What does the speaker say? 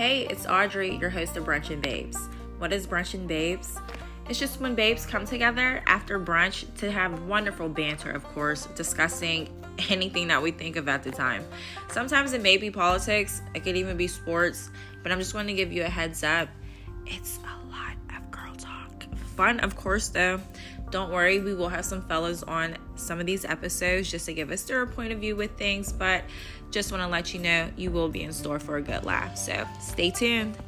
Hey, it's Audrey, your host of Brunch and Babes. What is Brunch and Babes? It's just when babes come together after brunch to have wonderful banter, of course, discussing anything that we think of at the time. Sometimes it may be politics, it could even be sports, but I'm just going to give you a heads up. It's a Fun, of course, though. Don't worry, we will have some fellas on some of these episodes just to give us their point of view with things, but just want to let you know you will be in store for a good laugh. So stay tuned.